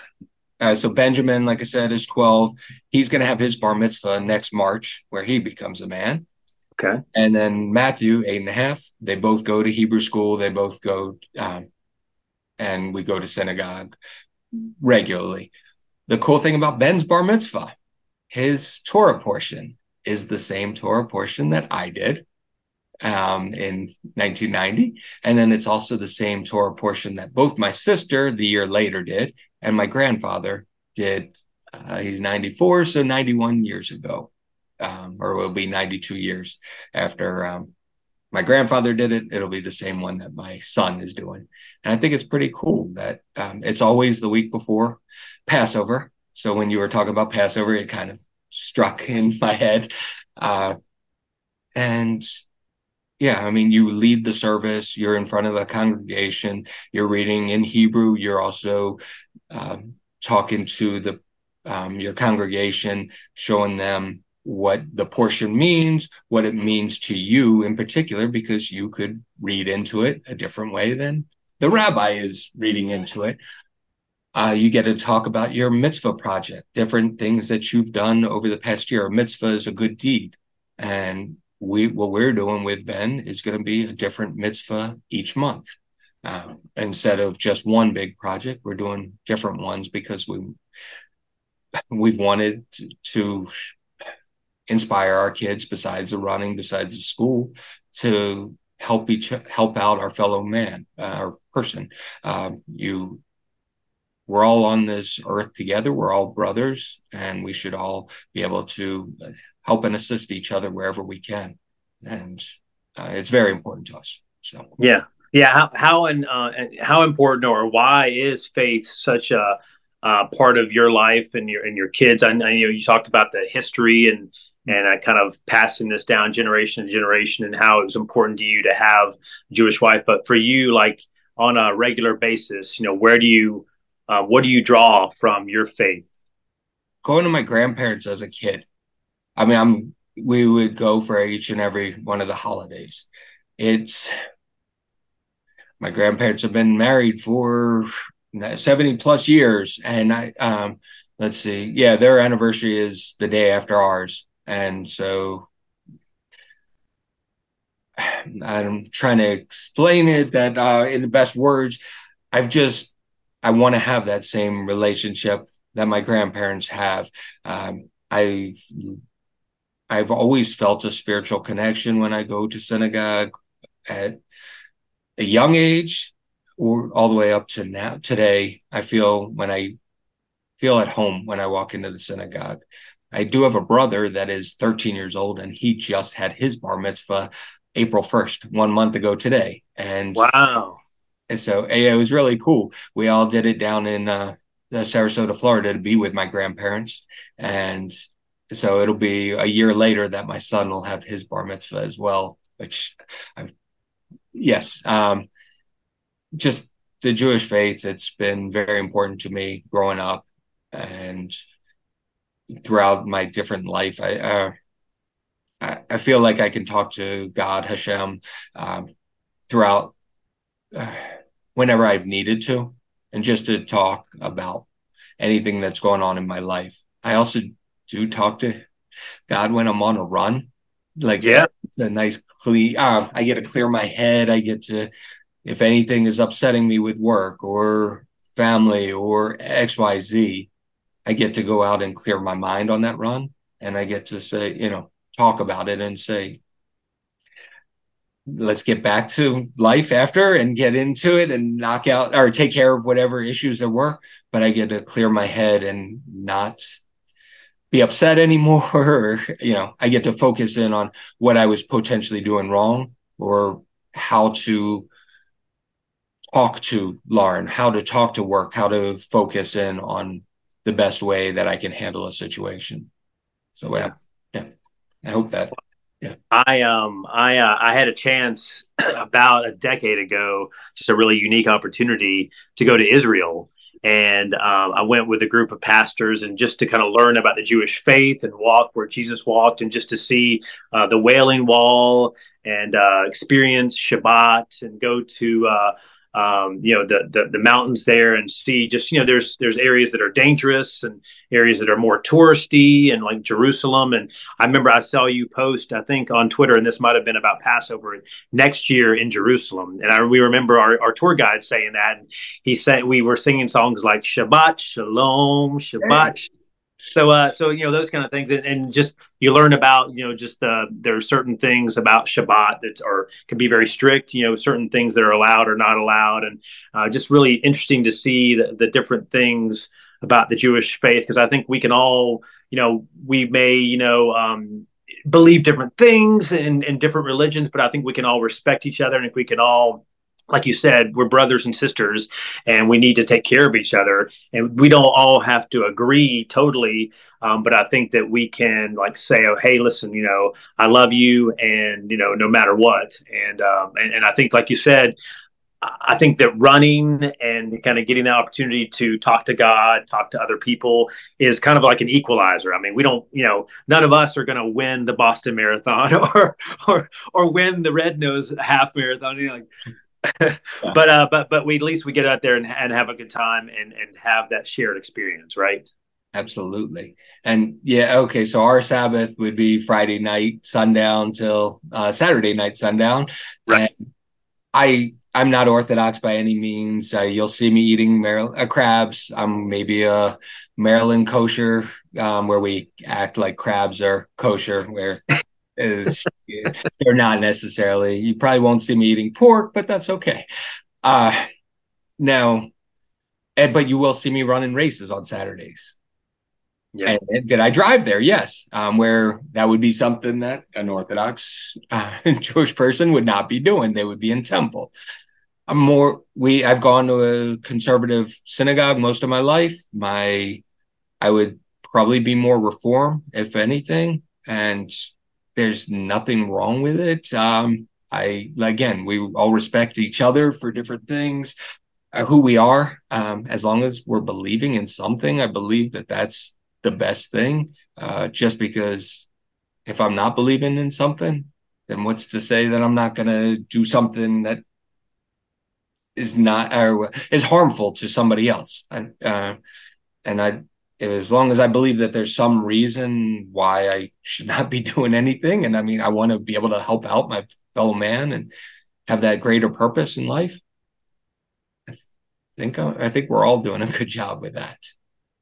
uh, so Benjamin, like I said, is 12. He's going to have his bar mitzvah next March, where he becomes a man. Okay. And then Matthew, eight and a half. They both go to Hebrew school. They both go um, and we go to synagogue regularly. The cool thing about Ben's bar mitzvah, his Torah portion is the same Torah portion that I did um, in 1990. And then it's also the same Torah portion that both my sister the year later did and my grandfather did. Uh, he's 94, so 91 years ago, um, or will be 92 years after um, my grandfather did it. It'll be the same one that my son is doing. And I think it's pretty cool that um, it's always the week before Passover. So when you were talking about Passover, it kind of struck in my head. Uh, and yeah, I mean, you lead the service, you're in front of the congregation, you're reading in Hebrew, you're also um, talking to the um, your congregation, showing them what the portion means, what it means to you in particular, because you could read into it a different way than the rabbi is reading into it. Uh, you get to talk about your mitzvah project, different things that you've done over the past year. A mitzvah is a good deed. And we what we're doing with Ben is going to be a different mitzvah each month. Uh, instead of just one big project, we're doing different ones because we we've wanted to, to inspire our kids besides the running, besides the school, to help each help out our fellow man uh, or person. Um, you we're all on this earth together. We're all brothers, and we should all be able to help and assist each other wherever we can. And uh, it's very important to us. So yeah, yeah. How how and uh, how important or why is faith such a uh, part of your life and your and your kids? I, I know you talked about the history and and I kind of passing this down generation to generation and how it was important to you to have a Jewish wife. But for you, like on a regular basis, you know, where do you, uh, what do you draw from your faith? Going to my grandparents as a kid. I mean, I'm, we would go for each and every one of the holidays. It's, my grandparents have been married for 70 plus years. And I, um, let's see, yeah, their anniversary is the day after ours. And so I'm trying to explain it that uh, in the best words. I've just I want to have that same relationship that my grandparents have. Um, I I've always felt a spiritual connection when I go to synagogue at a young age or all the way up to now today. I feel when I feel at home when I walk into the synagogue. I do have a brother that is 13 years old and he just had his bar mitzvah April 1st, one month ago today. And wow. And so yeah, it was really cool. We all did it down in uh, Sarasota, Florida to be with my grandparents. And so it'll be a year later that my son will have his bar mitzvah as well, which I'm, yes. Um, just the Jewish faith, it's been very important to me growing up and throughout my different life. I, uh, I, feel like I can talk to God, Hashem, um, throughout uh, whenever I've needed to, and just to talk about anything that's going on in my life. I also do talk to God when I'm on a run. Like, yeah, it's a nice clean. Uh, I get to clear my head. I get to, if anything is upsetting me with work or family or X, Y, Z, I get to go out and clear my mind on that run. And I get to say, you know, talk about it and say, let's get back to life after and get into it and knock out or take care of whatever issues there were. But I get to clear my head and not be upset anymore. Or, you know, I get to focus in on what I was potentially doing wrong or how to talk to Lauren, how to talk to work, how to focus in on the best way that I can handle a situation. So yeah, yeah. I hope that. Yeah. I um I uh, I had a chance about a decade ago, just a really unique opportunity to go to Israel, and um, I went with a group of pastors and just to kind of learn about the Jewish faith and walk where Jesus walked, and just to see uh, the Wailing Wall and uh, experience Shabbat and go to uh, um, you know the, the, the mountains there and see just you know there's there's areas that are dangerous and areas that are more touristy and like Jerusalem. And I remember I saw you post I think on Twitter and this might have been about Passover next year in Jerusalem. And I we remember our, our tour guide saying that. And he said we were singing songs like Shabbat Shalom Shabbat so uh so you know those kind of things and, and just you learn about you know just uh there are certain things about shabbat that are can be very strict you know certain things that are allowed or not allowed and uh, just really interesting to see the, the different things about the jewish faith because i think we can all you know we may you know um believe different things in, in different religions but i think we can all respect each other and if we can all like you said, we're brothers and sisters and we need to take care of each other. And we don't all have to agree totally. Um, but I think that we can like say, oh, hey, listen, you know, I love you and, you know, no matter what. And, um, and, and I think, like you said, I think that running and kind of getting the opportunity to talk to God, talk to other people is kind of like an equalizer. I mean, we don't, you know, none of us are going to win the Boston Marathon or or or win the Red Nose Half Marathon. You know, like, but uh, but but we at least we get out there and, and have a good time and and have that shared experience, right? Absolutely. And yeah, okay. So our Sabbath would be Friday night sundown till uh, Saturday night sundown. Right. And I I'm not Orthodox by any means. Uh, you'll see me eating Maryland uh, crabs. I'm maybe a Maryland kosher, um, where we act like crabs are kosher, where they're not necessarily. You probably won't see me eating pork, but that's okay. Uh, now, and, but you will see me running races on Saturdays. Yeah. And, and did I drive there? Yes. Um, where that would be something that an Orthodox uh, Jewish person would not be doing. They would be in temple. I'm more we I've gone to a conservative synagogue most of my life. My I would probably be more reform, if anything. And there's nothing wrong with it. Um, I again, we all respect each other for different things, uh, who we are. Um, as long as we're believing in something, I believe that that's the best thing. Uh, just because if I'm not believing in something, then what's to say that I'm not going to do something that is not or is harmful to somebody else? And uh, and I as long as I believe that there's some reason why I should not be doing anything, and I mean, I want to be able to help out my fellow man and have that greater purpose in life. I think I think we're all doing a good job with that.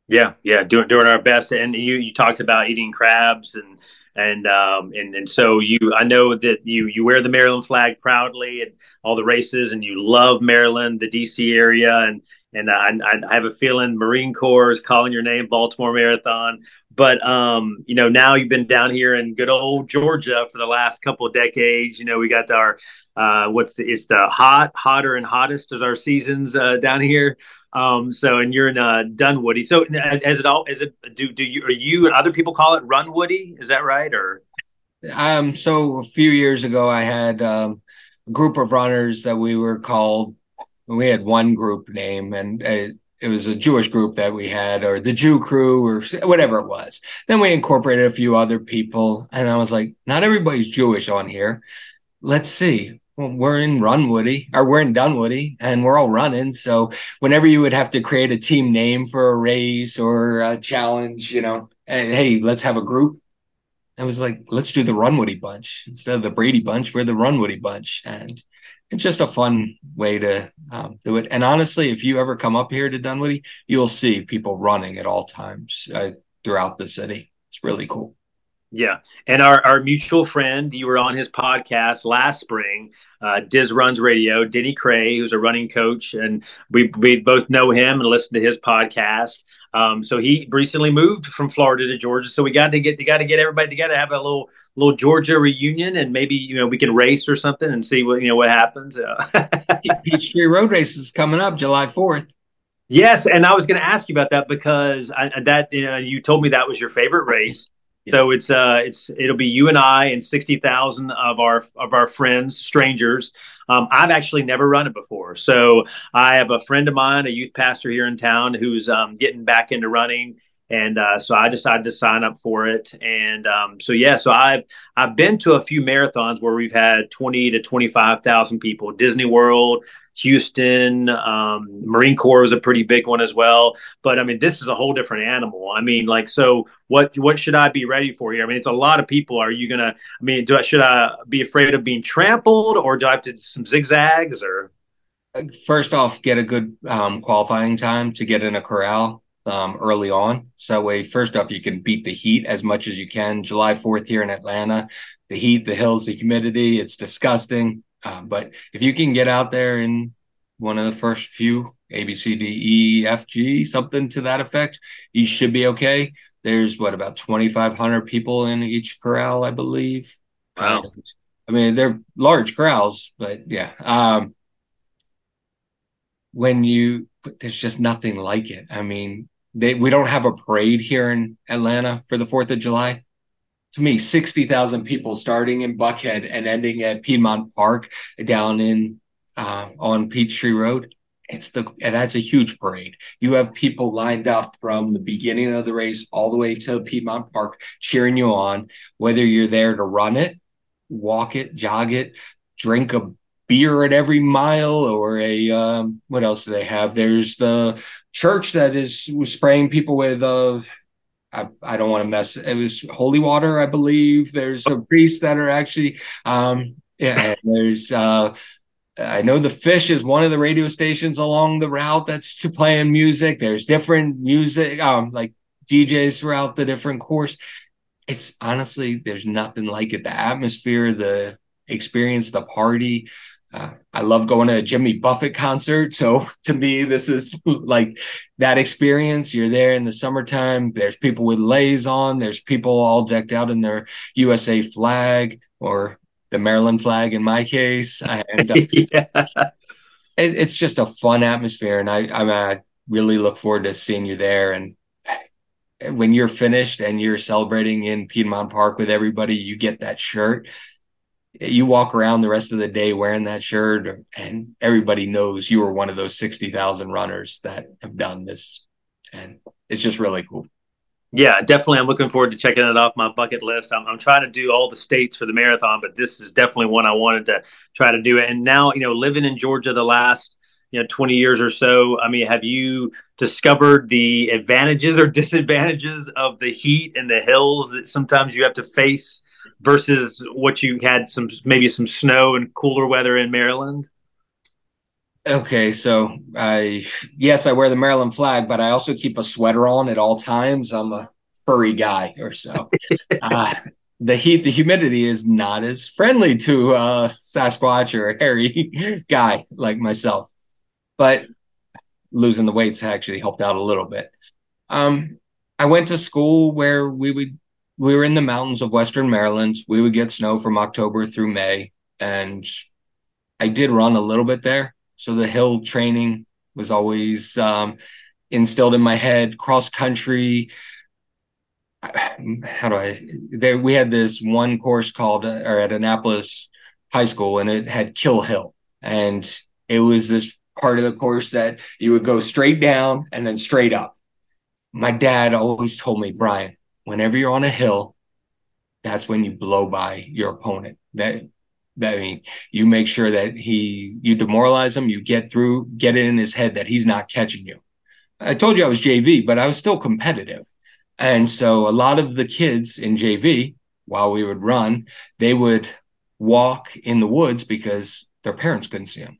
Yeah, yeah, doing doing our best. And you you talked about eating crabs and and um and and so you I know that you you wear the Maryland flag proudly and all the races, and you love Maryland, the DC area, and and I, I have a feeling Marine Corps is calling your name, Baltimore Marathon. But um, you know, now you've been down here in good old Georgia for the last couple of decades. You know, we got our uh, what's the it's the hot, hotter, and hottest of our seasons uh, down here. Um, so, and you're in uh, Dunwoody. So, as it all is it do do you are you and other people call it Runwoody? Is that right or? Um, so a few years ago, I had um, a group of runners that we were called we had one group name and it, it was a Jewish group that we had, or the Jew crew, or whatever it was. Then we incorporated a few other people, and I was like, not everybody's Jewish on here. Let's see. Well, we're in Runwoody, or we're in Dunwoody, and we're all running. So whenever you would have to create a team name for a race or a challenge, you know, hey, let's have a group. I was like, let's do the Runwoody bunch instead of the Brady bunch. We're the Runwoody bunch, and it's just a fun way to um, do it. And honestly, if you ever come up here to Dunwoody, you'll see people running at all times uh, throughout the city. It's really cool. Yeah. And our, our mutual friend, you were on his podcast last spring, uh, Diz Runs Radio, Denny Krahe, who's a running coach. And we, we both know him and listen to his podcast. Um, so he recently moved from Florida to Georgia. So we got to get, you got to get everybody together, have a little little Georgia reunion, and maybe you know we can race or something and see what you know what happens. Peachtree Road Race is coming up July fourth. Yes, and I was going to ask you about that because I, that you, know, you told me that was your favorite race. Yes. So it's uh it's it'll be you and I and sixty thousand of our of our friends, strangers. Um, I've actually never run it before, so I have a friend of mine, a youth pastor here in town, who's um, getting back into running and uh, so I decided to sign up for it. And um, so yeah, so I've I've been to a few marathons where we've had twenty to twenty five thousand people. Disney World, Houston, um, Marine Corps was a pretty big one as well. But I mean, this is a whole different animal. I mean, like, so what what should I be ready for here? I mean, it's a lot of people. Are you gonna? I mean, do I should I be afraid of being trampled, or do I have to do some zigzags, or? First off, get a good um, qualifying time to get in a corral um, early on. So way, first off, you can beat the heat as much as you can. July 4th here in Atlanta, the heat, the hills, the humidity, it's disgusting. Uh, but if you can get out there in one of the first few A, B, C, D, E, F, G, something to that effect, you should be okay. There's what about 2,500 people in each corral, I believe. Wow. And, I mean, they're large corrals, but yeah. Um, when you, there's just nothing like it. I mean, they we don't have a parade here in Atlanta for the Fourth of July. To me, sixty thousand people starting in Buckhead and ending at Piedmont Park down in uh, on Peachtree Road. It's the and that's a huge parade. You have people lined up from the beginning of the race all the way to Piedmont Park cheering you on, whether you're there to run it, walk it, jog it, drink a beer at every mile or a um, what else do they have there's the church that is spraying people with uh I, I don't want to mess it was holy water i believe there's a priests that are actually um yeah there's uh I know the fish is one of the radio stations along the route that's to playing music. There's different music, um, like DJs throughout the different course. It's honestly, there's nothing like it. The atmosphere, the experience, the party. Uh, I love going to a Jimmy Buffett concert. So to me, this is like that experience. You're there in the summertime. There's people with leis on. There's people all decked out in their USA flag or the Maryland flag in my case. And uh, yeah. it, it's just a fun atmosphere. And I, I, I really look forward to seeing you there. And when you're finished and you're celebrating in Piedmont Park with everybody, you get that shirt you walk around the rest of the day wearing that shirt and everybody knows you were one of those 60,000 runners that have done this. And it's just really cool. Yeah definitely. I'm looking forward to checking it off my bucket list. I'm, I'm trying to do all the states for the marathon but this is definitely one i wanted to try to do. And now you know living in georgia the last you know 20 years or so i mean have you discovered the advantages or disadvantages of the heat and the hills that sometimes you have to face versus what you had some maybe some snow and cooler weather in Maryland? Okay, so I yes, I wear the Maryland flag, but I also keep a sweater on at all times. I'm a furry guy or so. uh, the heat, the humidity is not as friendly to uh, Sasquatch or a hairy guy like myself. But losing the weights actually helped out a little bit. Um, I went to school where we would we were in the mountains of Western Maryland. We would get snow from October through May. And I did run a little bit there. So the hill training was always um, instilled in my head, cross country. How do I? We had this one course called, uh, or at Annapolis High School, and it had Kill Hill. And it was this part of the course that you would go straight down and then straight up. My dad always told me, Bryan, whenever you're on a hill, that's when you blow by your opponent. That that I mean, you make sure that he you demoralize him, you get through, get it in his head that he's not catching you. I told you I was JV, but I was still competitive. And so a lot of the kids in JV, while we would run, they would walk in the woods because their parents couldn't see them.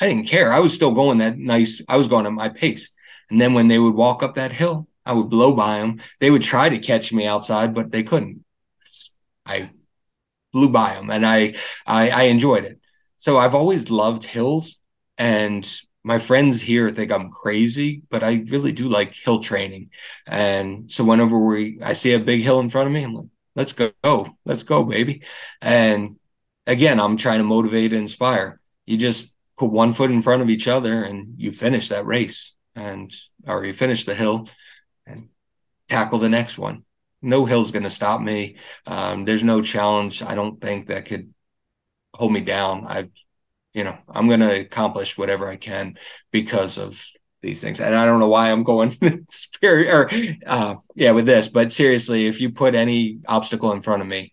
I didn't care. I was still going that nice. I was going at my pace. And then when they would walk up that hill, I would blow by them. They would try to catch me outside, but they couldn't. I blew by them, and I, I I enjoyed it. So I've always loved hills, and my friends here think I'm crazy, but I really do like hill training. And so whenever we I see a big hill in front of me, I'm like, let's go, let's go, baby. And again, I'm trying to motivate and inspire. You just put one foot in front of each other and you finish that race and or you finish the hill tackle the next one. No hill's going to stop me. Um, there's no challenge I don't think that could hold me down. I've, you know, I'm going to accomplish whatever I can because of these things. And I don't know why I'm going spirit or uh, yeah with this, but seriously, if you put any obstacle in front of me,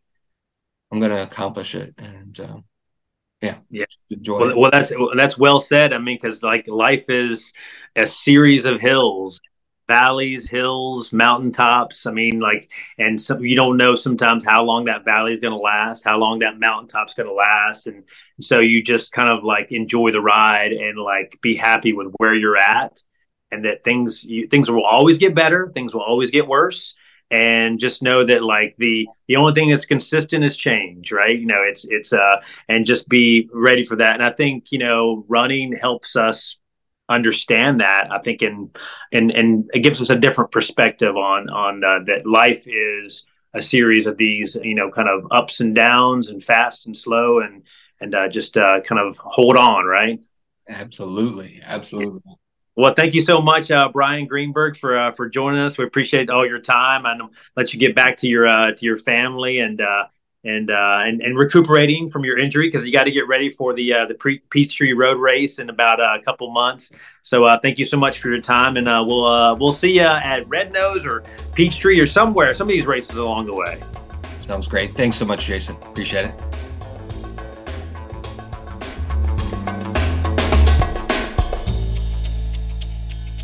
I'm going to accomplish it. And uh, yeah, yeah, enjoy. Well, well, that's that's well said. I mean, because like life is a series of hills valleys, hills, mountaintops. I mean, like, and so you don't know sometimes how long that valley is going to last, how long that mountaintop's going to last, and so you just kind of like enjoy the ride and like be happy with where you're at, and that things you, things will always get better, things will always get worse. And just know that like the the only thing that's consistent is change, right? You know, it's it's uh and just be ready for that. And I think you know running helps us understand that i think and and and it gives us a different perspective on on uh, that life is a series of these you know kind of ups and downs and fast and slow and and uh, just uh, kind of hold on right? Absolutely. Absolutely. Well, thank you so much, uh, Bryan Greenberg, for uh, for joining us. We appreciate all your time. And let you get back to your uh, to your family and uh, and uh, and and recuperating from your injury because you got to get ready for the uh, the pre- Peachtree Road Race in about uh, a couple months. So uh, thank you so much for your time, and uh, we'll uh, we'll see you at Red Nose or Peachtree or somewhere, some of these races along the way. Sounds great. Thanks so much, Jason. Appreciate it.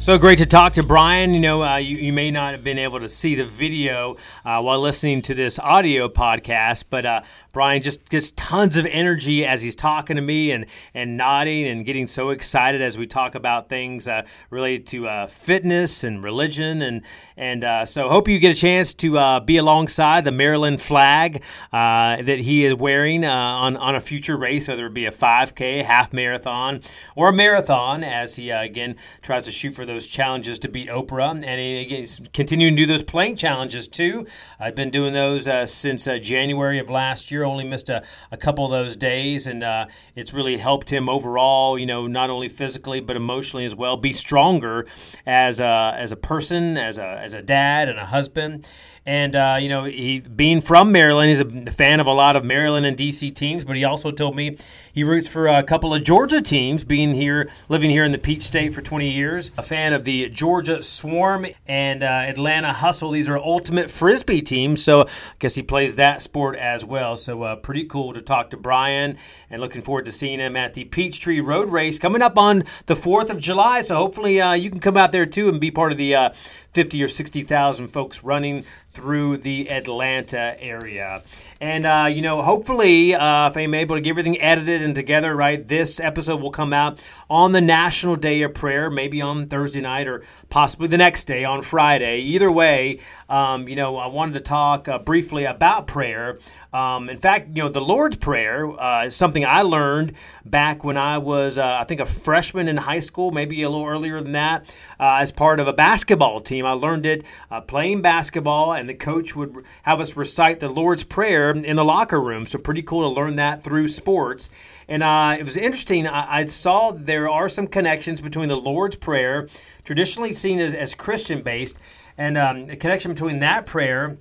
So great to talk to Bryan. You know, uh, you, you, may not have been able to see the video uh, while listening to this audio podcast, but uh, Bryan just just tons of energy as he's talking to me and and nodding and getting so excited as we talk about things uh, related to uh, fitness and religion and and uh, so hope you get a chance to uh, be alongside the Maryland flag uh, that he is wearing uh, on on a future race, whether it be a 5K, half marathon, or a marathon, as he again tries to shoot for those challenges to beat Oprah, and he, he's continuing to do those plank challenges too. I've been doing those since January of last year only missed a, a couple of those days, and uh, it's really helped him overall. You know, not only physically but emotionally as well, be stronger as a, as a person, as a as a dad and a husband. And, uh, you know, he being from Maryland, he's a fan of a lot of Maryland and DC teams, but he also told me he roots for a couple of Georgia teams, being here, living here in the Peach State for 20 years. A fan of the Georgia Swarm and uh, Atlanta Hustle. These are ultimate frisbee teams, so I guess he plays that sport as well. So uh, pretty cool to talk to Bryan, and looking forward to seeing him at the Peachtree Road Race coming up on the 4th of July. So hopefully uh, you can come out there too and be part of the uh, 50 or 60,000 folks running through the Atlanta area. And, uh, you know, hopefully, uh, if I'm able to get everything edited and together, right, this episode will come out on the National Day of Prayer, maybe on Thursday night or possibly the next day on Friday. Either way, um, you know, I wanted to talk uh, briefly about prayer. Um, in fact, you know, the Lord's Prayer uh, is something I learned back when I was, uh, I think, a freshman in high school, maybe a little earlier than that, uh, as part of a basketball team. I learned it uh, playing basketball, and the coach would have us recite the Lord's Prayer in the locker room. So, pretty cool to learn that through sports. And uh, it was interesting. I, I, saw there are some connections between the Lord's Prayer, traditionally seen as, as Christian based, and um, a connection between that prayer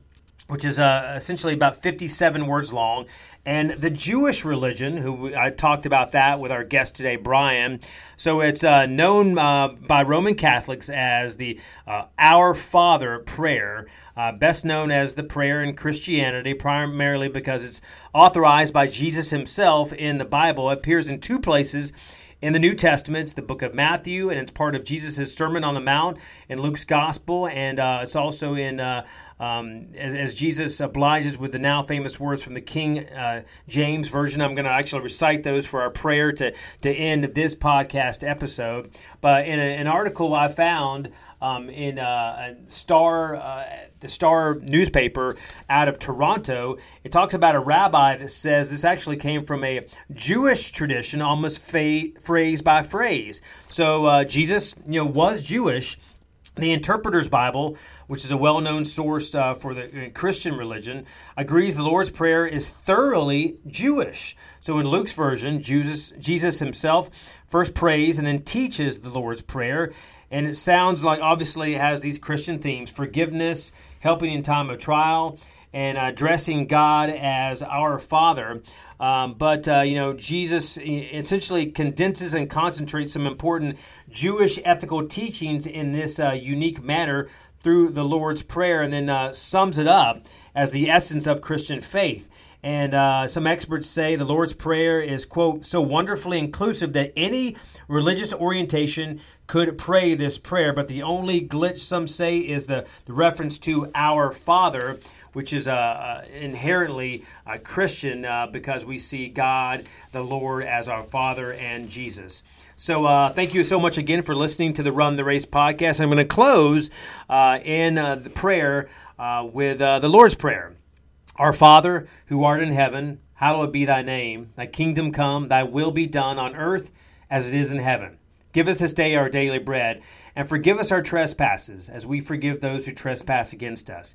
which is uh, essentially about 57 words long. And the Jewish religion, who I talked about that with our guest today, Bryan. So it's uh, known uh, by Roman Catholics as the uh, Our Father prayer, uh, best known as the prayer in Christianity, primarily because it's authorized by Jesus himself in the Bible. It appears in two places in the New Testament. It's the book of Matthew, and it's part of Jesus' Sermon on the Mount in Luke's Gospel, and uh, it's also in uh, um, as, as, Jesus obliges with the now famous words from the King uh, James Version. I'm going to actually recite those for our prayer to, to end this podcast episode. But in a, an article I found um, in uh, Star, uh, the Star newspaper out of Toronto, it talks about a rabbi that says this actually came from a Jewish tradition, almost fa- phrase by phrase. So uh, Jesus, you know, was Jewish. The Interpreter's Bible which is a well known source uh, for the uh, Christian religion, agrees the Lord's Prayer is thoroughly Jewish. So in Luke's version, Jesus, Jesus himself first prays and then teaches the Lord's Prayer. And it sounds like obviously it has these Christian themes forgiveness, helping in time of trial, and addressing God as our Father. Um, but, uh, you know, Jesus essentially condenses and concentrates some important Jewish ethical teachings in this uh, unique manner through the Lord's Prayer and then uh, sums it up as the essence of Christian faith. And uh, some experts say the Lord's Prayer is, quote, so wonderfully inclusive that any religious orientation could pray this prayer. But the only glitch, some say, is the, the reference to our Father, which is uh, uh, inherently Christian uh, because we see God, the Lord, as our Father and Jesus. So uh, thank you so much again for listening to the Run the Race podcast. I'm going to close uh, in the prayer with the Lord's Prayer. Our Father, who art in heaven, hallowed be thy name. Thy kingdom come, thy will be done on earth as it is in heaven. Give us this day our daily bread, and forgive us our trespasses, as we forgive those who trespass against us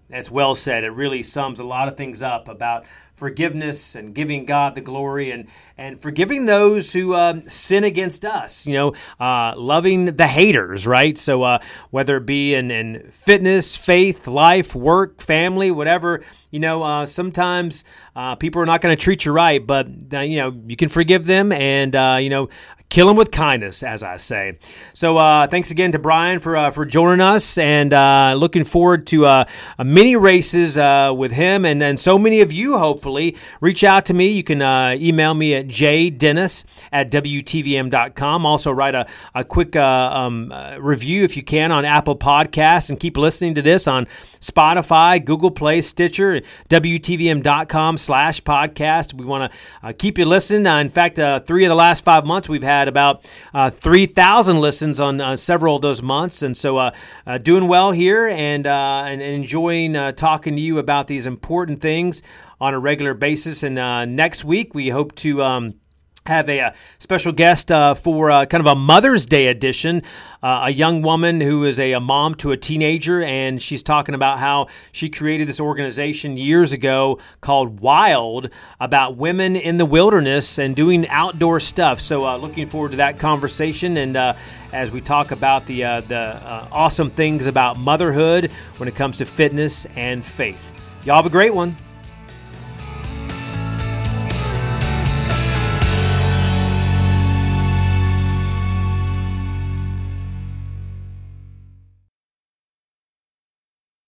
That's well said. It really sums a lot of things up about forgiveness and giving God the glory and and forgiving those who um, sin against us. You know, uh, loving the haters, right? So uh, whether it be in, in fitness, faith, life, work, family, whatever, you know, uh, sometimes uh, people are not going to treat you right, but uh, you know you can forgive them and uh, you know kill them with kindness, as I say. So uh, thanks again to Bryan for uh, for joining us, and uh, looking forward to uh, many races uh, with him, and and so many of you. Hopefully, reach out to me. You can uh, email me at jdennis at wtvm.com. Also, write a a quick um, review if you can on Apple Podcasts, and keep listening to this on Spotify, Google Play, Stitcher, wtvm.com/slash podcast. We want to keep you listening. in fact, three of the last five months we've had about uh, 3,000 listens on uh, several of those months. And so, uh, uh doing well here and, uh, and enjoying uh, talking to you about these important things on a regular basis. And next week, we hope to. Um, have a, a special guest uh, for uh, kind of a Mother's Day edition. Uh, a young woman who is a, a, mom to a teenager, and she's talking about how she created this organization years ago called Wild about women in the wilderness and doing outdoor stuff. So, uh, looking forward to that conversation and uh, as we talk about the uh, the awesome things about motherhood when it comes to fitness and faith. Y'all have a great one.